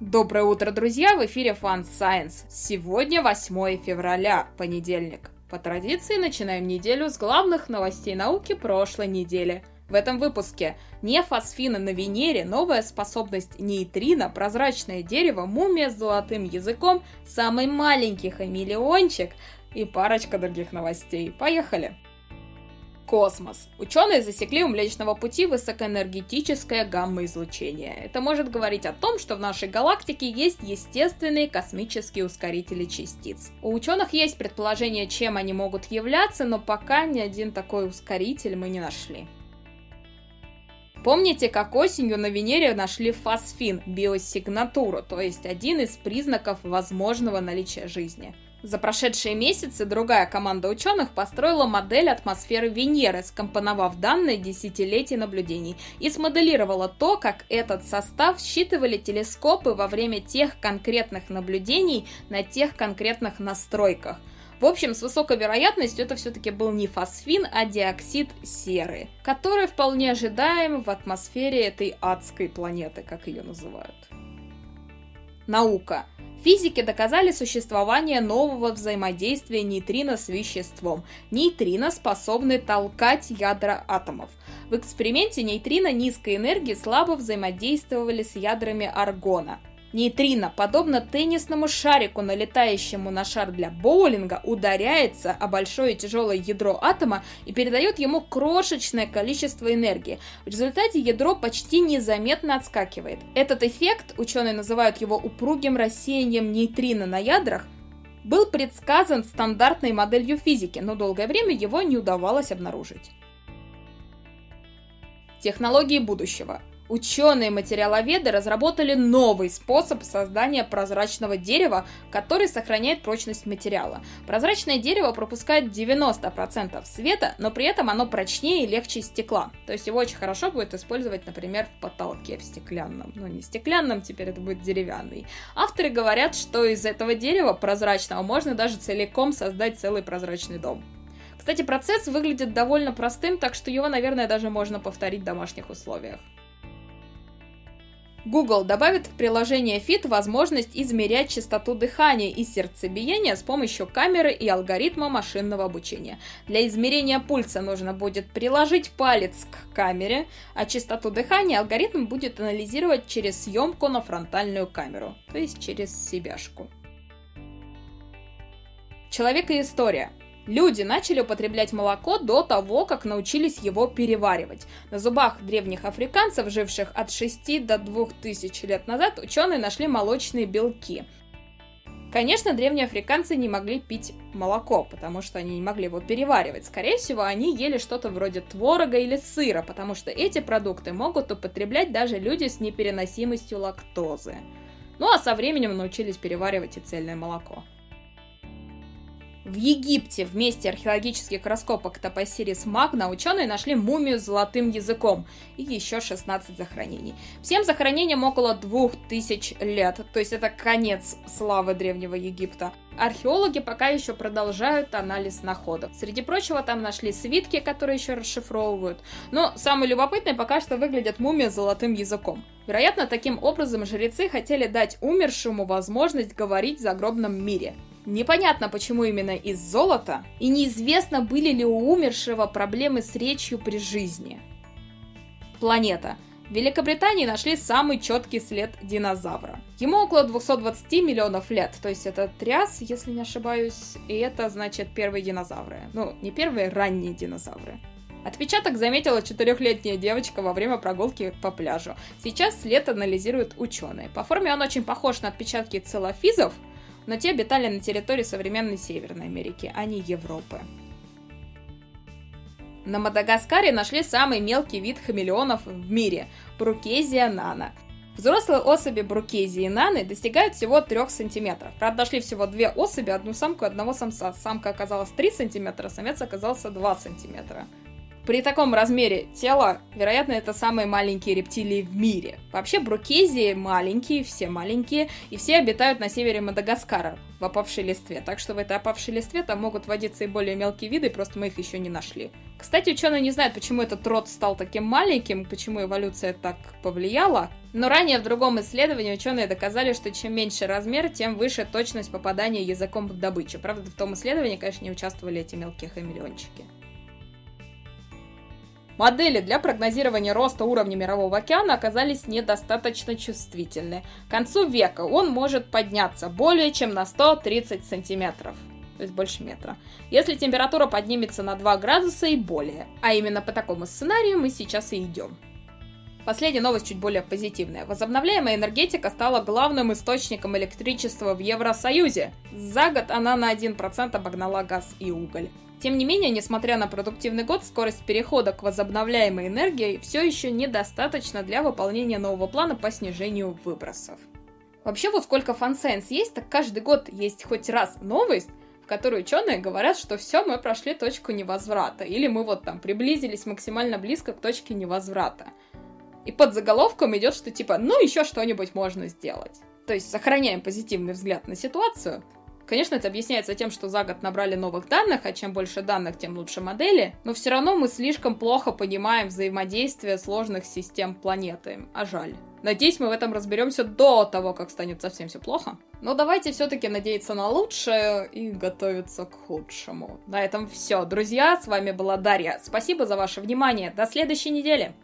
Доброе утро, друзья! В эфире Fun Science. Сегодня 8 февраля, понедельник. По традиции начинаем неделю с главных новостей науки прошлой недели. В этом выпуске не фосфины на Венере, новая способность нейтрино, прозрачное дерево, мумия с золотым языком, самый маленький хамелеончик и парочка других новостей. Поехали! Космос. Ученые засекли у Млечного Пути высокоэнергетическое гамма-излучение. Это может говорить о том, что в нашей галактике есть естественные космические ускорители частиц. У ученых есть предположение, чем они могут являться, но пока ни один такой ускоритель мы не нашли. Помните, как осенью на Венере нашли фосфин, биосигнатуру, то есть один из признаков возможного наличия жизни? За прошедшие месяцы другая команда ученых построила модель атмосферы Венеры, скомпоновав данные десятилетий наблюдений, и смоделировала то, как этот состав считывали телескопы во время тех конкретных наблюдений на тех конкретных настройках. В общем, с высокой вероятностью это все-таки был не фосфин, а диоксид серы, который вполне ожидаем в атмосфере этой адской планеты, как ее называют. Наука. Физики доказали существование нового взаимодействия нейтрино с веществом. Нейтрино способны толкать ядра атомов. В эксперименте нейтрино низкой энергии слабо взаимодействовали с ядрами аргона. Нейтрино, подобно теннисному шарику, налетающему на шар для боулинга, ударяется о большое тяжелое ядро атома и передает ему крошечное количество энергии. В результате ядро почти незаметно отскакивает. Этот эффект, ученые называют его упругим рассеянием нейтрино на ядрах, был предсказан стандартной моделью физики, но долгое время его не удавалось обнаружить. Технологии будущего – Ученые-материаловеды разработали новый способ создания прозрачного дерева, который сохраняет прочность материала. Прозрачное дерево пропускает 90% света, но при этом оно прочнее и легче стекла. То есть его очень хорошо будет использовать, например, в потолке в стеклянном. Ну, не стеклянном, теперь это будет деревянный. Авторы говорят, что из этого дерева прозрачного можно даже целиком создать целый прозрачный дом. Кстати, процесс выглядит довольно простым, так что его, наверное, даже можно повторить в домашних условиях. Google добавит в приложение Fit возможность измерять частоту дыхания и сердцебиения с помощью камеры и алгоритма машинного обучения. Для измерения пульса нужно будет приложить палец к камере, а частоту дыхания алгоритм будет анализировать через съемку на фронтальную камеру, то есть через себяшку. Человек и история – Люди начали употреблять молоко до того, как научились его переваривать. На зубах древних африканцев, живших от 6 до 2000 лет назад, ученые нашли молочные белки. Конечно, древние африканцы не могли пить молоко, потому что они не могли его переваривать. Скорее всего, они ели что-то вроде творога или сыра, потому что эти продукты могут употреблять даже люди с непереносимостью лактозы. Ну а со временем научились переваривать и цельное молоко. В Египте в месте археологических раскопок Топосирис Магна ученые нашли мумию с золотым языком и еще 16 захоронений. Всем захоронениям около 2000 лет, то есть это конец славы Древнего Египта. Археологи пока еще продолжают анализ находок. Среди прочего, там нашли свитки, которые еще расшифровывают. Но самое любопытное пока что выглядят мумия с золотым языком. Вероятно, таким образом жрецы хотели дать умершему возможность говорить в загробном мире. Непонятно, почему именно из золота, и неизвестно, были ли у умершего проблемы с речью при жизни. Планета. В Великобритании нашли самый четкий след динозавра. Ему около 220 миллионов лет, то есть это тряс, если не ошибаюсь, и это значит первые динозавры. Ну, не первые, ранние динозавры. Отпечаток заметила четырехлетняя девочка во время прогулки по пляжу. Сейчас след анализируют ученые. По форме он очень похож на отпечатки целофизов, но те обитали на территории современной Северной Америки, а не Европы. На Мадагаскаре нашли самый мелкий вид хамелеонов в мире – Брукезия нана. Взрослые особи Брукезии наны достигают всего 3 см. Правда, нашли всего две особи, одну самку и одного самца. Самка оказалась 3 см, самец оказался 2 см. При таком размере тела, вероятно, это самые маленькие рептилии в мире. Вообще, брукезии маленькие, все маленькие, и все обитают на севере Мадагаскара, в опавшей листве. Так что в этой опавшей листве там могут водиться и более мелкие виды, просто мы их еще не нашли. Кстати, ученые не знают, почему этот род стал таким маленьким, почему эволюция так повлияла. Но ранее в другом исследовании ученые доказали, что чем меньше размер, тем выше точность попадания языком в добычу. Правда, в том исследовании, конечно, не участвовали эти мелкие хамелеончики. Модели для прогнозирования роста уровня Мирового океана оказались недостаточно чувствительны. К концу века он может подняться более чем на 130 сантиметров то есть больше метра, если температура поднимется на 2 градуса и более. А именно по такому сценарию мы сейчас и идем. Последняя новость чуть более позитивная. Возобновляемая энергетика стала главным источником электричества в Евросоюзе. За год она на 1% обогнала газ и уголь. Тем не менее, несмотря на продуктивный год, скорость перехода к возобновляемой энергии все еще недостаточно для выполнения нового плана по снижению выбросов. Вообще, вот сколько Fun Science есть, так каждый год есть хоть раз новость, в которой ученые говорят, что все, мы прошли точку невозврата, или мы вот там приблизились максимально близко к точке невозврата. И под заголовком идет, что типа, ну еще что-нибудь можно сделать. То есть сохраняем позитивный взгляд на ситуацию, Конечно, это объясняется тем, что за год набрали новых данных, а чем больше данных, тем лучше модели, но все равно мы слишком плохо понимаем взаимодействие сложных систем планеты, а жаль. Надеюсь, мы в этом разберемся до того, как станет совсем все плохо. Но давайте все-таки надеяться на лучшее и готовиться к худшему. На этом все, друзья. С вами была Дарья. Спасибо за ваше внимание. До следующей недели.